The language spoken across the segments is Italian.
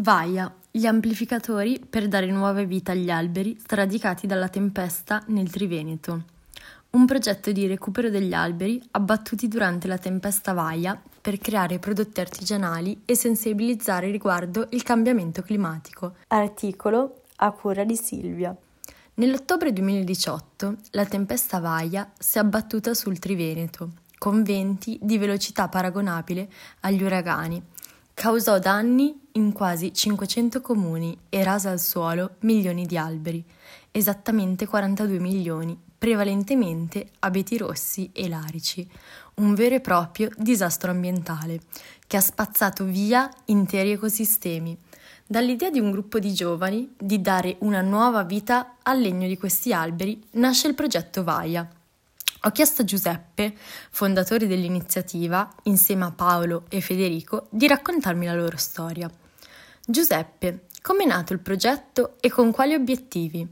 Vaia, gli amplificatori per dare nuova vita agli alberi sradicati dalla tempesta nel Triveneto. Un progetto di recupero degli alberi abbattuti durante la tempesta Vaia per creare prodotti artigianali e sensibilizzare riguardo il cambiamento climatico. Articolo a cura di Silvia. Nell'ottobre 2018 la tempesta Vaia si è abbattuta sul Triveneto con venti di velocità paragonabile agli uragani Causò danni in quasi 500 comuni e rase al suolo milioni di alberi, esattamente 42 milioni, prevalentemente abeti rossi e larici, un vero e proprio disastro ambientale che ha spazzato via interi ecosistemi. Dall'idea di un gruppo di giovani di dare una nuova vita al legno di questi alberi nasce il progetto Vaia ho chiesto a Giuseppe, fondatore dell'iniziativa, insieme a Paolo e Federico, di raccontarmi la loro storia. Giuseppe, come è nato il progetto e con quali obiettivi?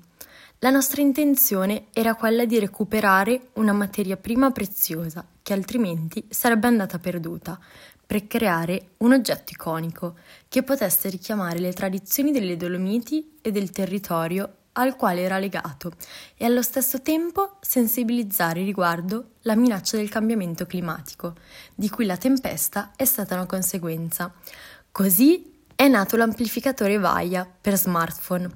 La nostra intenzione era quella di recuperare una materia prima preziosa che altrimenti sarebbe andata perduta, per creare un oggetto iconico che potesse richiamare le tradizioni delle Dolomiti e del territorio al quale era legato e allo stesso tempo sensibilizzare riguardo la minaccia del cambiamento climatico, di cui la tempesta è stata una conseguenza. Così è nato l'amplificatore Vaia per smartphone,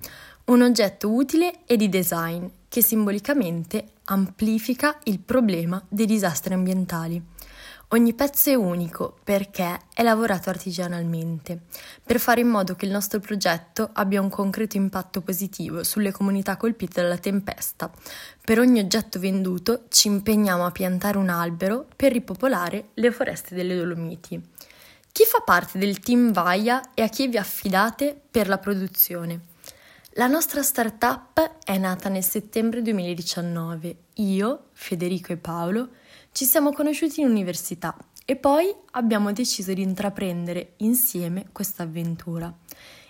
un oggetto utile e di design che simbolicamente amplifica il problema dei disastri ambientali. Ogni pezzo è unico perché è lavorato artigianalmente, per fare in modo che il nostro progetto abbia un concreto impatto positivo sulle comunità colpite dalla tempesta. Per ogni oggetto venduto ci impegniamo a piantare un albero per ripopolare le foreste delle Dolomiti. Chi fa parte del team Vaia e a chi vi affidate per la produzione? La nostra startup è nata nel settembre 2019. Io, Federico e Paolo ci siamo conosciuti in università e poi abbiamo deciso di intraprendere insieme questa avventura.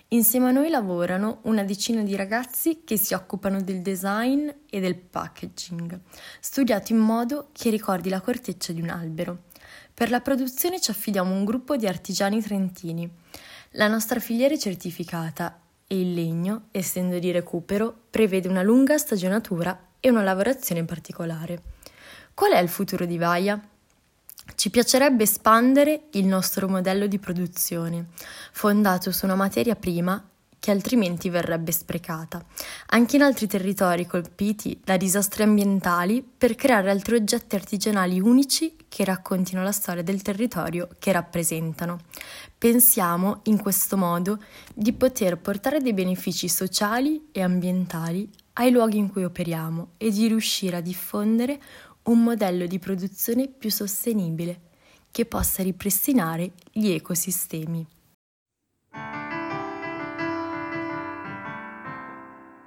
Insieme a noi lavorano una decina di ragazzi che si occupano del design e del packaging, studiato in modo che ricordi la corteccia di un albero. Per la produzione ci affidiamo un gruppo di artigiani trentini. La nostra filiera è certificata e il legno, essendo di recupero, prevede una lunga stagionatura e una lavorazione particolare. Qual è il futuro di Vaia? Ci piacerebbe espandere il nostro modello di produzione, fondato su una materia prima che altrimenti verrebbe sprecata, anche in altri territori colpiti da disastri ambientali per creare altri oggetti artigianali unici che raccontino la storia del territorio che rappresentano. Pensiamo in questo modo di poter portare dei benefici sociali e ambientali ai luoghi in cui operiamo e di riuscire a diffondere un modello di produzione più sostenibile che possa ripristinare gli ecosistemi.